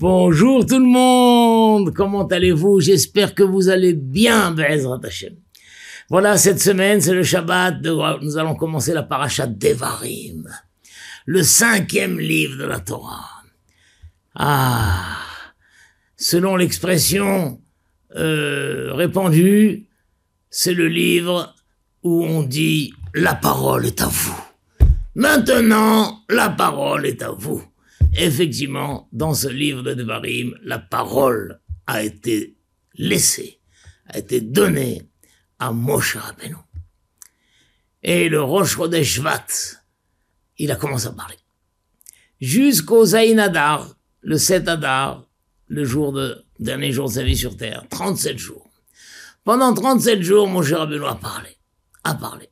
Bonjour tout le monde, comment allez-vous? J'espère que vous allez bien, Bezrat Hashem. Voilà, cette semaine, c'est le Shabbat, nous allons commencer la paracha Devarim, le cinquième livre de la Torah. Ah, selon l'expression euh, répandue, c'est le livre où on dit la parole est à vous. Maintenant, la parole est à vous. Effectivement, dans ce livre de Devarim, la parole a été laissée, a été donnée à Moshe Rabbeinu. Et le Rosh Chodesh il a commencé à parler. Jusqu'au Zayin Adar, le 7 Adar, le jour de, dernier jour de sa vie sur terre, 37 jours. Pendant 37 jours, Moshe Rabbeinu a parlé, a parlé.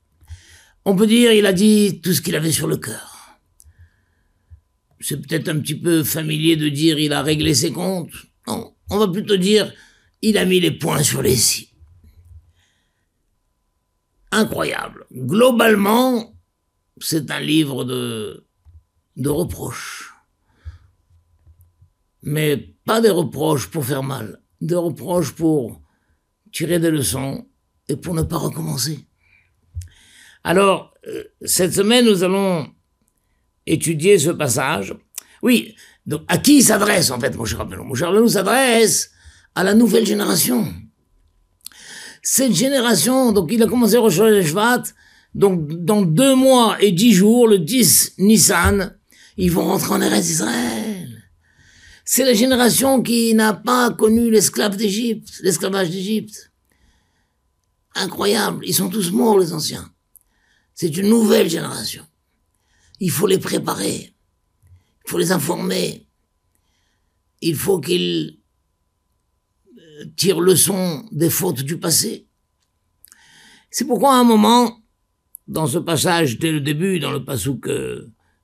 On peut dire, il a dit tout ce qu'il avait sur le cœur c'est peut-être un petit peu familier de dire il a réglé ses comptes. Non, on va plutôt dire il a mis les points sur les si. Incroyable. Globalement, c'est un livre de, de reproches. Mais pas des reproches pour faire mal, des reproches pour tirer des leçons et pour ne pas recommencer. Alors, euh, cette semaine, nous allons étudier ce passage. Oui, donc à qui il s'adresse en fait, mon cher Rabbeinu Mon cher Rabbeinu s'adresse à la nouvelle génération. Cette génération, donc il a commencé Rosh Shvat, donc dans deux mois et dix jours, le 10 Nissan, ils vont rentrer en Eretz Israël. C'est la génération qui n'a pas connu l'esclave d'Égypte, l'esclavage d'Égypte. Incroyable, ils sont tous morts les anciens. C'est une nouvelle génération. Il faut les préparer. Il faut les informer. Il faut qu'ils euh, tirent leçon des fautes du passé. C'est pourquoi à un moment, dans ce passage, dès le début, dans le passouk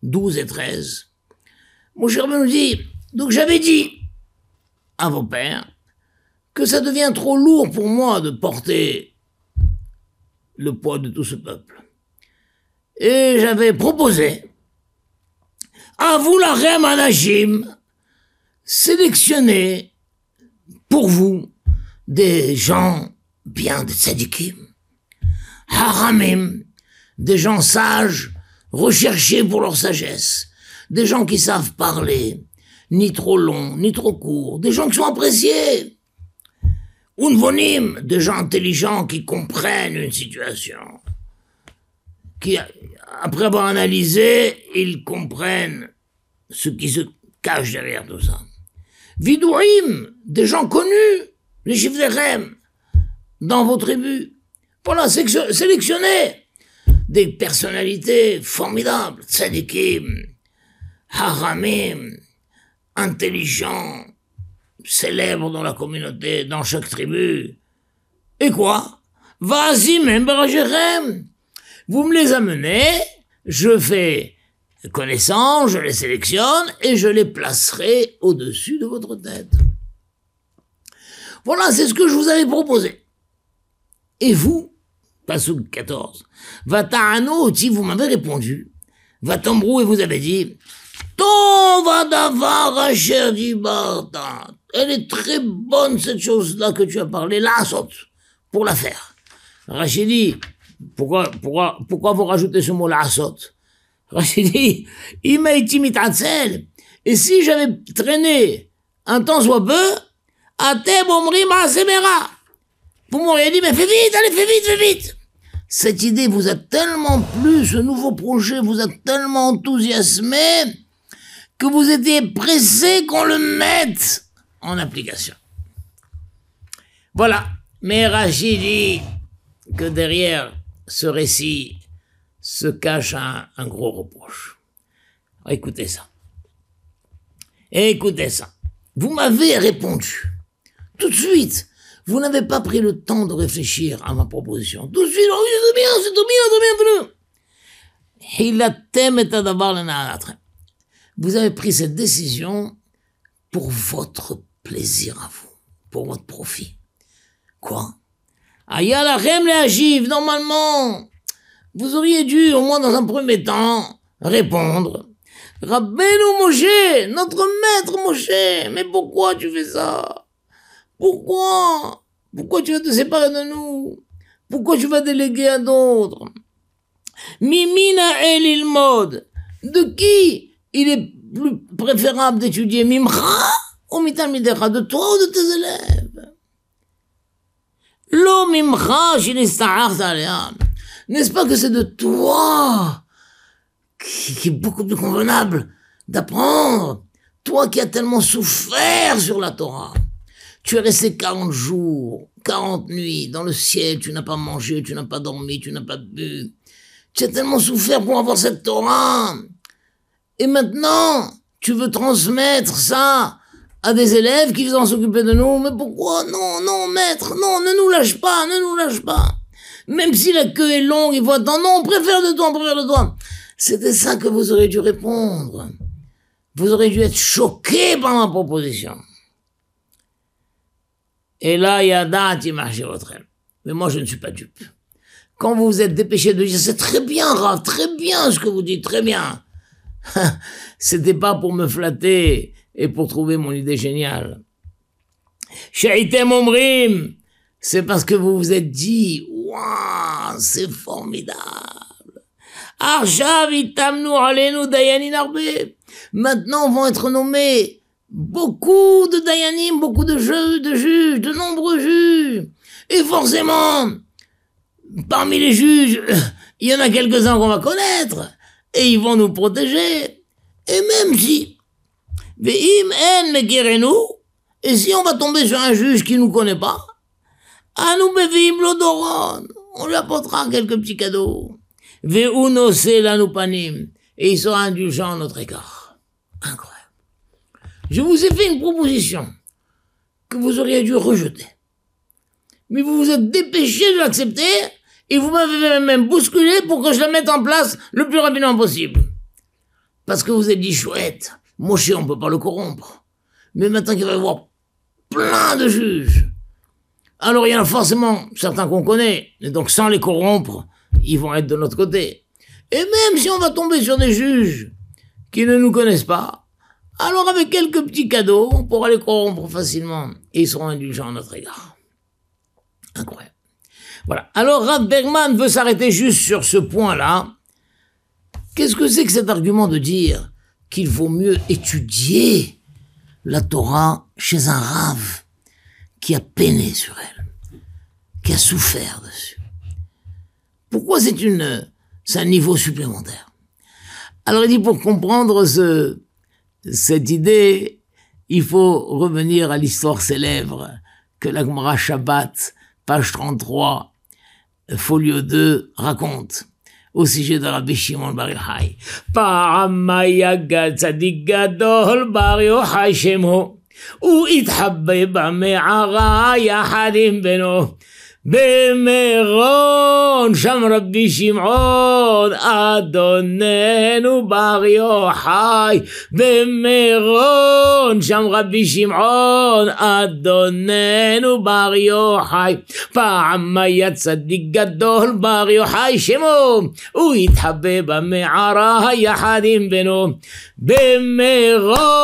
12 et 13, mon cher nous dit, donc j'avais dit à vos pères que ça devient trop lourd pour moi de porter le poids de tout ce peuple. Et j'avais proposé à vous la Rem Anajim, sélectionner pour vous des gens bien de tzadikim, haramim, des gens sages, recherchés pour leur sagesse, des gens qui savent parler, ni trop long, ni trop court, des gens qui sont appréciés, unvonim, des gens intelligents qui comprennent une situation, qui, après avoir analysé, ils comprennent ce qui se cache derrière tout ça. Vidourim, des gens connus, les chiffres dans vos tribus. Voilà, sélectionnez des personnalités formidables, tzadikim, haramim, intelligents, célèbres dans la communauté, dans chaque tribu. Et quoi? Vas-y, même Vous me les amenez, je fais connaissance, je les sélectionne et je les placerai au-dessus de votre tête. Voilà, c'est ce que je vous avais proposé. Et vous, Passouk 14, Vata'ano, si vous m'avez répondu, Vatambrou et vous avez dit, Elle est très bonne cette chose-là que tu as parlé, la saute, pour la faire. Rachid dit, pourquoi, pourquoi, pourquoi vous rajoutez ce mot la saute Rachid dit, il m'a été Et si j'avais traîné un temps soit peu, à Vous m'auriez dit, mais fais vite, allez, fais vite, fais vite. Cette idée vous a tellement plu, ce nouveau projet vous a tellement enthousiasmé, que vous étiez pressé qu'on le mette en application. Voilà. Mais Rachid dit que derrière ce récit se cache un, gros reproche. Écoutez ça. Écoutez ça. Vous m'avez répondu. Tout de suite. Vous n'avez pas pris le temps de réfléchir à ma proposition. Tout de suite, oh, c'est bien, c'est tout bien, c'est bien. Vous avez pris cette décision pour votre plaisir à vous, pour votre profit. Quoi? Ayala Rem Normalement, vous auriez dû, au moins dans un premier temps, répondre. Rabbeinu Moshe, notre maître Moshe, mais pourquoi tu fais ça? Pourquoi? Pourquoi tu vas te séparer de nous? Pourquoi tu vas déléguer à d'autres? Mimina el ilmod, de qui il est plus préférable d'étudier Mimcha ou Mitalmidecha, de toi ou de tes élèves? N'est-ce pas que c'est de toi qui, est beaucoup plus convenable d'apprendre. Toi qui as tellement souffert sur la Torah? Tu es resté 40 jours, 40 nuits dans le ciel, tu n'as pas mangé, tu n'as pas dormi, tu n'as pas bu. Tu as tellement souffert pour avoir cette Torah. Et maintenant, tu veux transmettre ça à des élèves qui vont s'occuper de nous. Mais pourquoi? Non, non, maître, non, ne nous lâche pas, ne nous lâche pas. Même si la queue est longue, il voit tant, non, on préfère de toi, on préfère de toi. C'était ça que vous auriez dû répondre. Vous auriez dû être choqué par ma proposition. Et là, il y a date, il votre aile. Mais moi, je ne suis pas dupe. Quand vous vous êtes dépêché de dire, c'est très bien, Rav, très bien ce que vous dites, très bien. C'était pas pour me flatter et pour trouver mon idée géniale. Sha'item Omrim, c'est parce que vous vous êtes dit, waouh, c'est formidable. Maintenant vont être nommés beaucoup de Dayanim, beaucoup de, jeux, de juges, de nombreux juges. Et forcément, parmi les juges, il y en a quelques-uns qu'on va connaître. Et ils vont nous protéger. Et même si, et si on va tomber sur un juge qui nous connaît pas, on lui apportera quelques petits cadeaux. Et il sera indulgent à notre égard. Incroyable. Je vous ai fait une proposition que vous auriez dû rejeter. Mais vous vous êtes dépêché de l'accepter et vous m'avez même bousculé pour que je la mette en place le plus rapidement possible. Parce que vous êtes dit chouette, Moshe, on peut pas le corrompre. Mais maintenant qu'il va y avoir plein de juges, alors il y en a forcément certains qu'on connaît, et donc sans les corrompre, ils vont être de notre côté. Et même si on va tomber sur des juges qui ne nous connaissent pas, alors avec quelques petits cadeaux, on pourra les corrompre facilement et ils seront indulgents à notre égard. Incroyable. Voilà. Alors Rav Bergman veut s'arrêter juste sur ce point-là. Qu'est-ce que c'est que cet argument de dire qu'il vaut mieux étudier la Torah chez un Rav qui a peiné sur elle, qui a souffert dessus. Pourquoi c'est une, un niveau supplémentaire? Alors il dit pour comprendre ce, cette idée, il faut revenir à l'histoire célèbre que la Gemara Shabbat, page 33, folio 2, raconte וסישת רבי שמעון בר יוחאי. פעם היה גד צדיק גדול בר יוחאי שמו, הוא התחבא במערה יחד עם בנו. במרום במירון שם רבי שמעון אדוננו בר יוחאי במירון. שם רבי שמעון אדוננו בר יוחאי. פעם היה צדיק גדול בר יוחאי שמו. הוא התחבא במערה יחד עם בנו במירון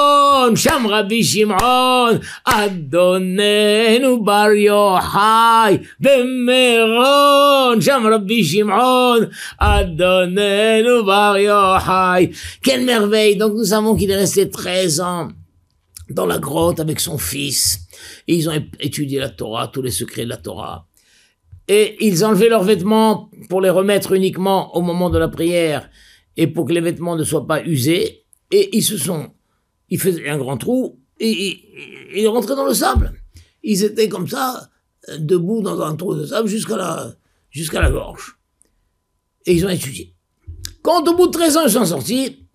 שם רבי שמעון אדוננו בר יוחאי במירון, שם רבי שמעון, אדוננו בר יוחאי. Quelle merveille Donc nous savons qu'il est resté 13 ans dans la grotte avec son fils. Et ils ont étudié la Torah, tous les secrets de la Torah. Et ils enlevaient leurs vêtements pour les remettre uniquement au moment de la prière et pour que les vêtements ne soient pas usés. Et ils se sont, ils faisaient un grand trou et ils rentraient dans le sable. Ils étaient comme ça, debout dans un trou de sable jusqu'à la, jusqu'à la gorge. Et ils ont étudié. Quand au bout de 13 ans ils sont sortis,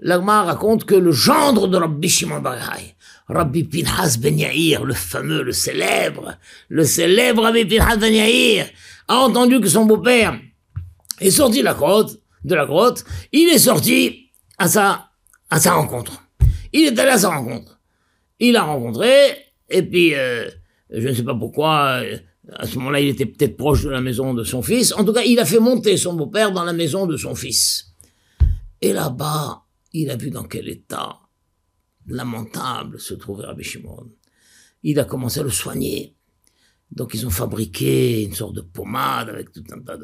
l'Agma raconte que le gendre de Rabbi Shimon Bar Rabbi Pinhas Ben Yair, le fameux, le célèbre, le célèbre Rabbi Pinhas Ben Yair, a entendu que son beau-père est sorti de la grotte, de la grotte, il est sorti à sa, à sa rencontre. Il est allé à sa rencontre. Il l'a rencontré, et puis, euh, je ne sais pas pourquoi, à ce moment-là, il était peut-être proche de la maison de son fils. En tout cas, il a fait monter son beau-père dans la maison de son fils. Et là-bas, il a vu dans quel état lamentable se trouvait Rabbi Shimon. Il a commencé à le soigner. Donc ils ont fabriqué une sorte de pommade avec tout un tas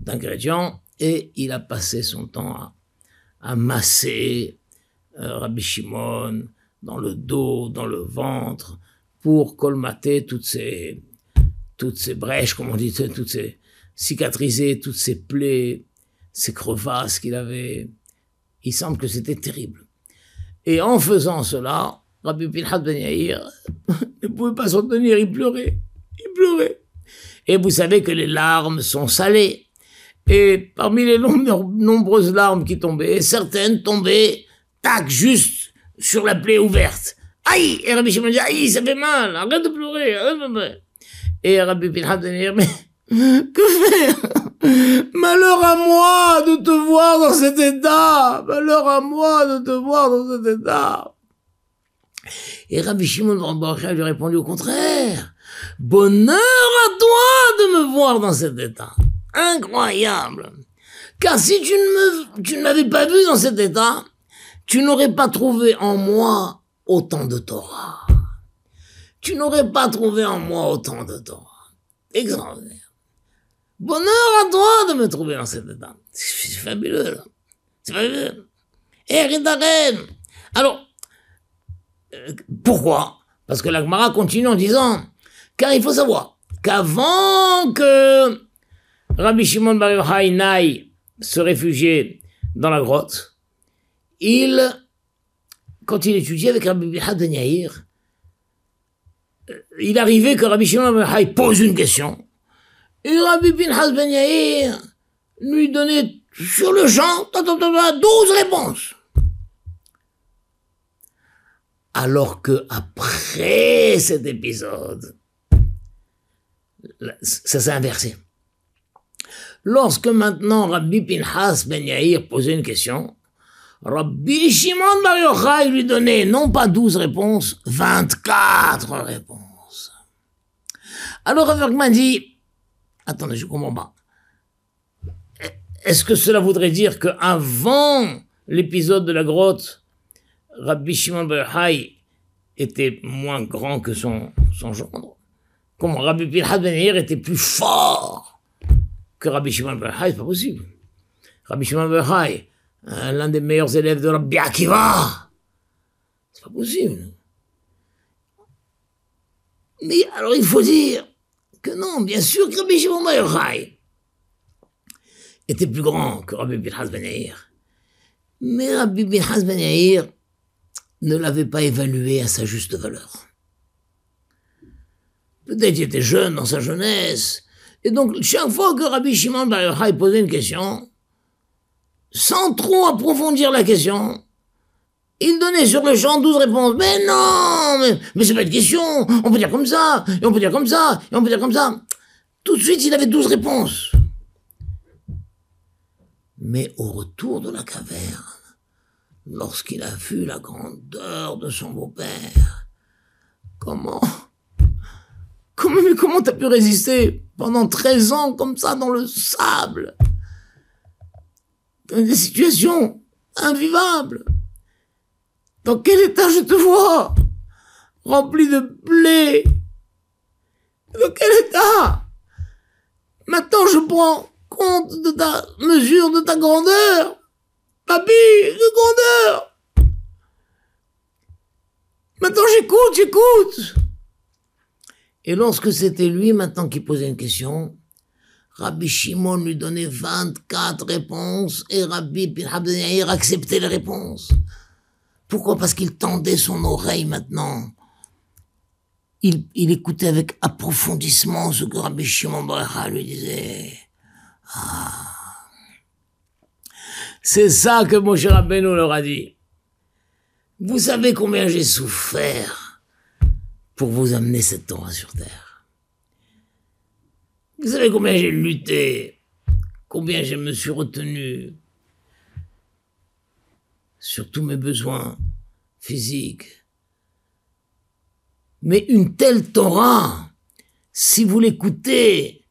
d'ingrédients et il a passé son temps à, masser euh, Rabbi Shimon dans le dos, dans le ventre, pour colmater toutes ces, toutes ces brèches, comme on dit, toutes ces cicatriser toutes ces plaies, ces crevasses qu'il avait. Il semble que c'était terrible. Et en faisant cela, Rabbi Pinhat Ben Yair ne pouvait pas s'en tenir, il pleurait, il pleurait. Et vous savez que les larmes sont salées. Et parmi les nombreuses larmes qui tombaient, certaines tombaient, tac, juste sur la plaie ouverte. Aïe Et Rabbi Shimon dit, aïe, ça fait mal, arrête de pleurer. Et Rabbi Ben Yair, mais que faire? Malheur à moi de te voir dans cet état Malheur à moi de te voir dans cet état Et Rabbi Shimon lui a répondu au contraire. Bonheur à toi de me voir dans cet état. Incroyable. Car si tu ne m'avais pas vu dans cet état, tu n'aurais pas trouvé en moi autant de Torah. Tu n'aurais pas trouvé en moi autant de Torah. Extraordinaire. Bonheur à toi de me trouver dans cet état. C'est fabuleux, C'est fabuleux. Et Ridaren. Alors, euh, pourquoi? Parce que l'Agmara continue en disant, car il faut savoir qu'avant que Rabbi Shimon Bar Yochai se réfugier dans la grotte, il, quand il étudiait avec Rabbi Ben Yair, euh, il arrivait que Rabbi Shimon Bar Yochai pose une question, et Rabbi Pinchas Ben Yair lui donnait sur le champ, 12 réponses. Alors que après cet épisode, ça s'est inversé. Lorsque maintenant Rabbi Pinchas Ben Yair posait une question, Rabbi Shimon Bar Yochai lui donnait non pas 12 réponses, 24 réponses. Alors Rav dit, Attendez, je comprends pas. Est-ce que cela voudrait dire qu'avant l'épisode de la grotte, Rabbi Shimon Bar était moins grand que son, gendre? Comment Rabbi Pilhad Ben était plus fort que Rabbi Shimon Bar C'est pas possible. Rabbi Shimon Bar l'un des meilleurs élèves de Rabbi Akiva. C'est pas possible. Mais alors il faut dire, que non, bien sûr que Rabbi Shimon était plus grand que Rabbi Bilhaz Ben Yair. Mais Rabbi Bilhaz Ben Yair ne l'avait pas évalué à sa juste valeur. Peut-être qu'il était jeune dans sa jeunesse, et donc chaque fois que Rabbi Shimon Bar posait une question, sans trop approfondir la question, il donnait sur le champ 12 réponses. Mais non, mais, mais c'est pas une question. On peut dire comme ça, et on peut dire comme ça, et on peut dire comme ça. Tout de suite, il avait 12 réponses. Mais au retour de la caverne, lorsqu'il a vu la grandeur de son beau-père, comment, comment, mais comment t'as pu résister pendant 13 ans comme ça dans le sable? Dans des situations invivables. Dans quel état je te vois Rempli de plaies. Dans quel état? Maintenant je prends compte de ta mesure, de ta grandeur. Papy, de grandeur. Maintenant j'écoute, j'écoute. Et lorsque c'était lui maintenant qui posait une question, Rabbi Shimon lui donnait 24 réponses et Rabbi Bin acceptait les réponses. Pourquoi? Parce qu'il tendait son oreille maintenant. Il, écoutait avec approfondissement ce que Rabbi Shimon lui disait. Ah. C'est ça que mon cher leur a dit. Vous savez combien j'ai souffert pour vous amener cette Torah sur terre. Vous savez combien j'ai lutté, combien je me suis retenu, sur tous mes besoins physiques. Mais une telle Torah, si vous l'écoutez,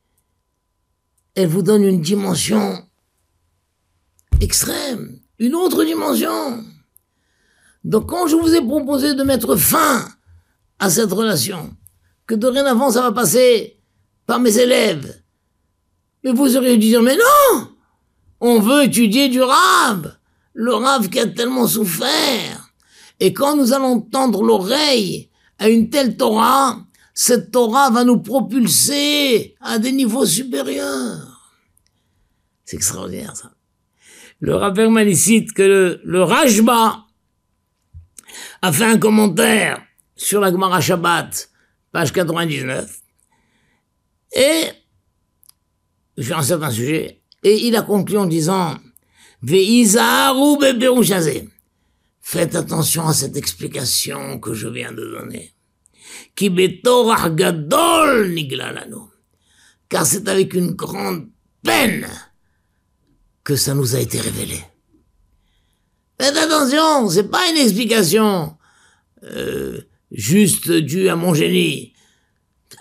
elle vous donne une dimension extrême. une autre dimension. Donc quand je vous ai proposé de mettre fin à cette relation, que dorénavant ça va passer par mes élèves, mais vous auriez dû dire, mais non On veut étudier du rab, le rab qui a tellement souffert. Et quand nous allons tendre l'oreille à une telle Torah, cette Torah va nous propulser à des niveaux supérieurs. C'est extraordinaire ça. Le rappeur cite que le, le Rajba a fait un commentaire sur la Gemara Shabbat, page 99, et sur un certain sujet, et il a conclu en disant Faites attention à cette explication que je viens de donner. Car c'est avec une grande peine que ça nous a été révélé. Faites attention, c'est pas une explication euh, juste due à mon génie.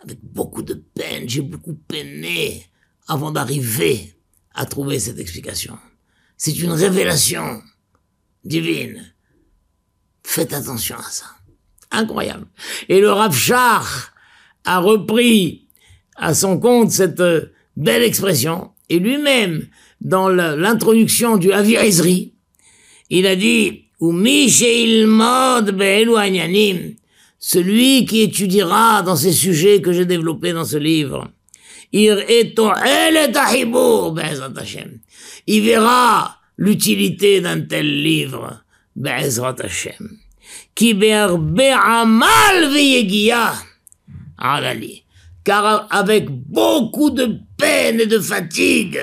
Avec beaucoup de peine, j'ai beaucoup peiné avant d'arriver à trouver cette explication. C'est une révélation divine. Faites attention à ça. Incroyable. Et le Rav a repris à son compte cette euh, belle expression et lui-même, dans l'introduction du Avirizri, il a dit, celui qui étudiera dans ces sujets que j'ai développés dans ce livre, il verra l'utilité d'un tel livre, Qui car avec beaucoup de peine et de fatigue,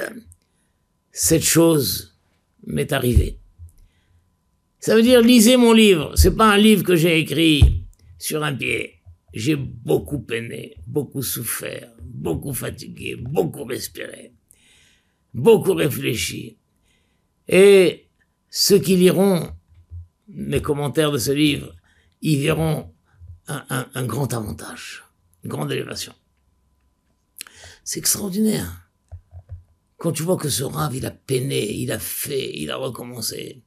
cette chose m'est arrivée. Ça veut dire lisez mon livre. C'est pas un livre que j'ai écrit sur un pied. J'ai beaucoup peiné, beaucoup souffert, beaucoup fatigué, beaucoup respiré, beaucoup réfléchi. Et ceux qui liront mes commentaires de ce livre, ils verront un, grand avantage, une grande élévation. C'est extraordinaire. Quand tu vois que ce rave, il a peiné, il a fait, il a recommencé.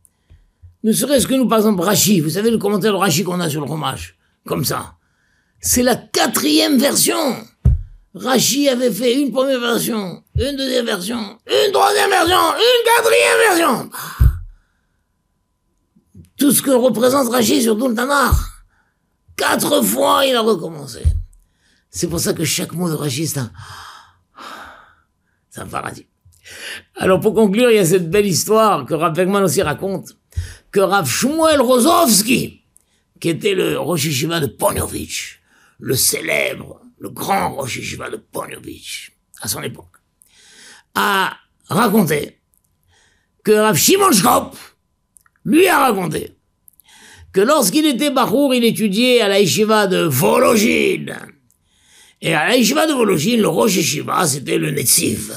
Ne serait-ce que nous, par exemple, Rachi, vous savez le commentaire de Rachi qu'on a sur le fromage, comme ça. C'est la quatrième version. Rachi avait fait une première version, une deuxième version, une troisième version, une quatrième version. Tout ce que représente Rachi sur tout. Quatre fois, il a recommencé. C'est pour ça que chaque mot de Rachi, c'est un, c'est un paradis. Alors pour conclure, il y a cette belle histoire que Rav Bergman aussi raconte, que Rav Shmuel Rozovski, qui était le Rosh de Ponovitch, le célèbre, le grand Rosh de Ponovitch, à son époque, a raconté que Rav Shimon lui a raconté que lorsqu'il était Bachour, il étudiait à la yeshiva de Vologine. Et à la yeshiva de Vologine, le Rosh c'était le Netziv.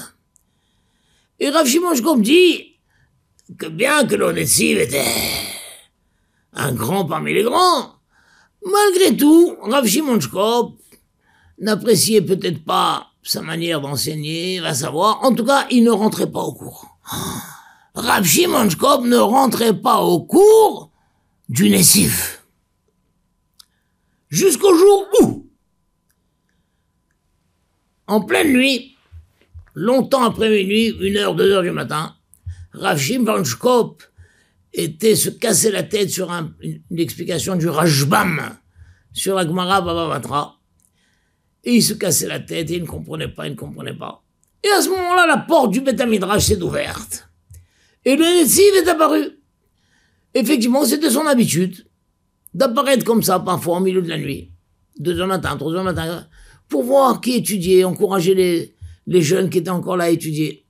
Et Rav Shimon dit que bien que l'Onetsiv était un grand parmi les grands, malgré tout, Rav Shimon n'appréciait peut-être pas sa manière d'enseigner, va savoir. En tout cas, il ne rentrait pas au cours. Rav Shimon ne rentrait pas au cours du Nessif. Jusqu'au jour où, en pleine nuit, longtemps après minuit, une heure, deux heures du matin, Rav Schkop était se casser la tête sur une, explication du Rajbam sur la Gemara Baba. Et il se cassait la tête et il ne comprenait pas, il ne comprenait pas. Et à ce moment-là, la porte du Beth s'est ouverte. Et le Netziv est apparu. Effectivement, c'était son habitude d'apparaître comme ça, parfois, au milieu de la nuit. Deux heures matin, trois heures matin, pour voir qui étudiait, encourager les, les jeunes qui étaient encore là à étudier.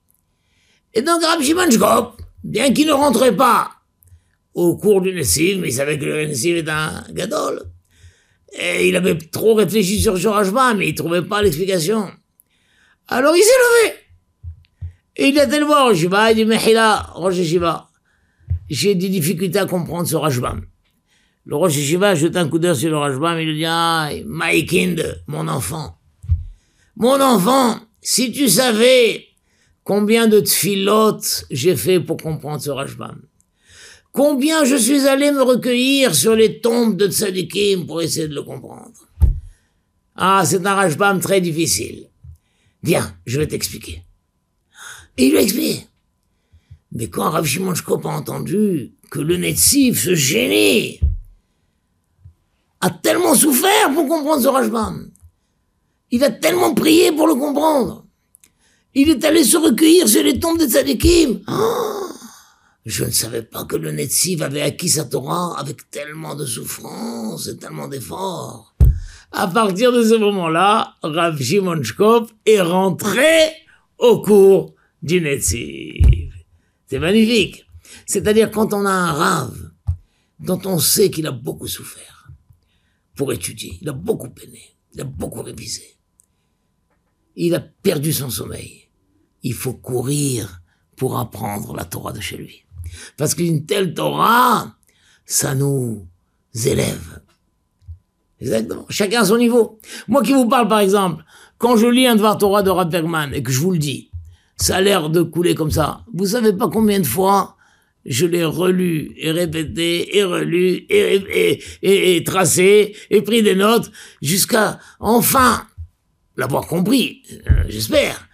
Et donc Rabbi Shimon bien qu'il ne rentrait pas au cours du Nessiv, mais il savait que le Nessiv est un gadol, et il avait trop réfléchi sur Jorajba, mais il trouvait pas l'explication. Alors il s'est levé. Et il a été le voir, Shiva, il dit, Mehila, Rosh Shiva, j'ai des difficultés à comprendre ce Rajbam. Le Rosh jette un coup d'œil sur le Rajbam, il lui dit, ah, my kind, mon enfant. Mon enfant, si tu savais combien de tfilotes j'ai fait pour comprendre ce Rajbam, Combien je suis allé me recueillir sur les tombes de tzadikim pour essayer de le comprendre. Ah, c'est un rajbam très difficile. Viens, je vais t'expliquer. Et il lui explique. Mais quand Rav Shimon a entendu que le Netziv, ce génie, a tellement souffert pour comprendre ce Rajbam, il a tellement prié pour le comprendre, il est allé se recueillir sur les tombes de Tzadikim. Oh, je ne savais pas que le Netziv avait acquis sa Torah avec tellement de souffrance et tellement d'efforts. À partir de ce moment-là, Rav Shimon est rentré au cours du Netziv. C'est magnifique. C'est-à-dire quand on a un rave dont on sait qu'il a beaucoup souffert pour étudier, il a beaucoup peiné, il a beaucoup révisé, il a perdu son sommeil. Il faut courir pour apprendre la Torah de chez lui. Parce qu'une telle Torah, ça nous élève. Exactement. Chacun à son niveau. Moi qui vous parle, par exemple, quand je lis un Dvar Torah de Rav Bergman et que je vous le dis, ça a l'air de couler comme ça. Vous savez pas combien de fois je l'ai relu et répété et relu et, tracé et pris des notes jusqu'à enfin l'avoir compris, euh, j'espère,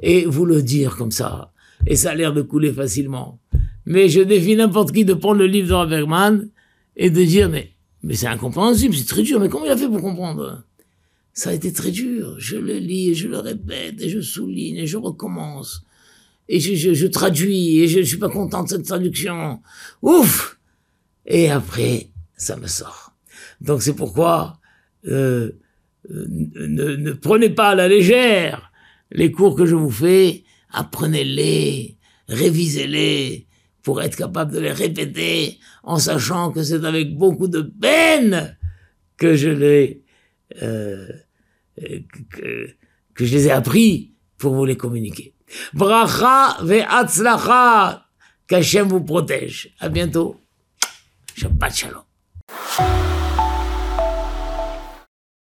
et vous le dire comme ça. Et ça a l'air de couler facilement. Mais je défie n'importe qui de prendre le livre de Bergman et de dire mais mais c'est incompréhensible, c'est très dur. Mais comment il a fait pour comprendre? Ça a été très dur. Je le lis et je le répète et je souligne et je recommence. Et je, traduis et je, je suis pas content de cette traduction. Ouf Et après, ça me sort. Donc c'est pourquoi euh, euh, ne prenez pas à la légère les cours que je vous fais. Apprenez-les, révisez-les pour être capable de les répéter en sachant que c'est avec beaucoup de peine que je les euh, que, je les ai appris pour vous les communiquer. Bracha ve'atzlacha, qu'Hachem vous protège. À bientôt. Shabbat shalom.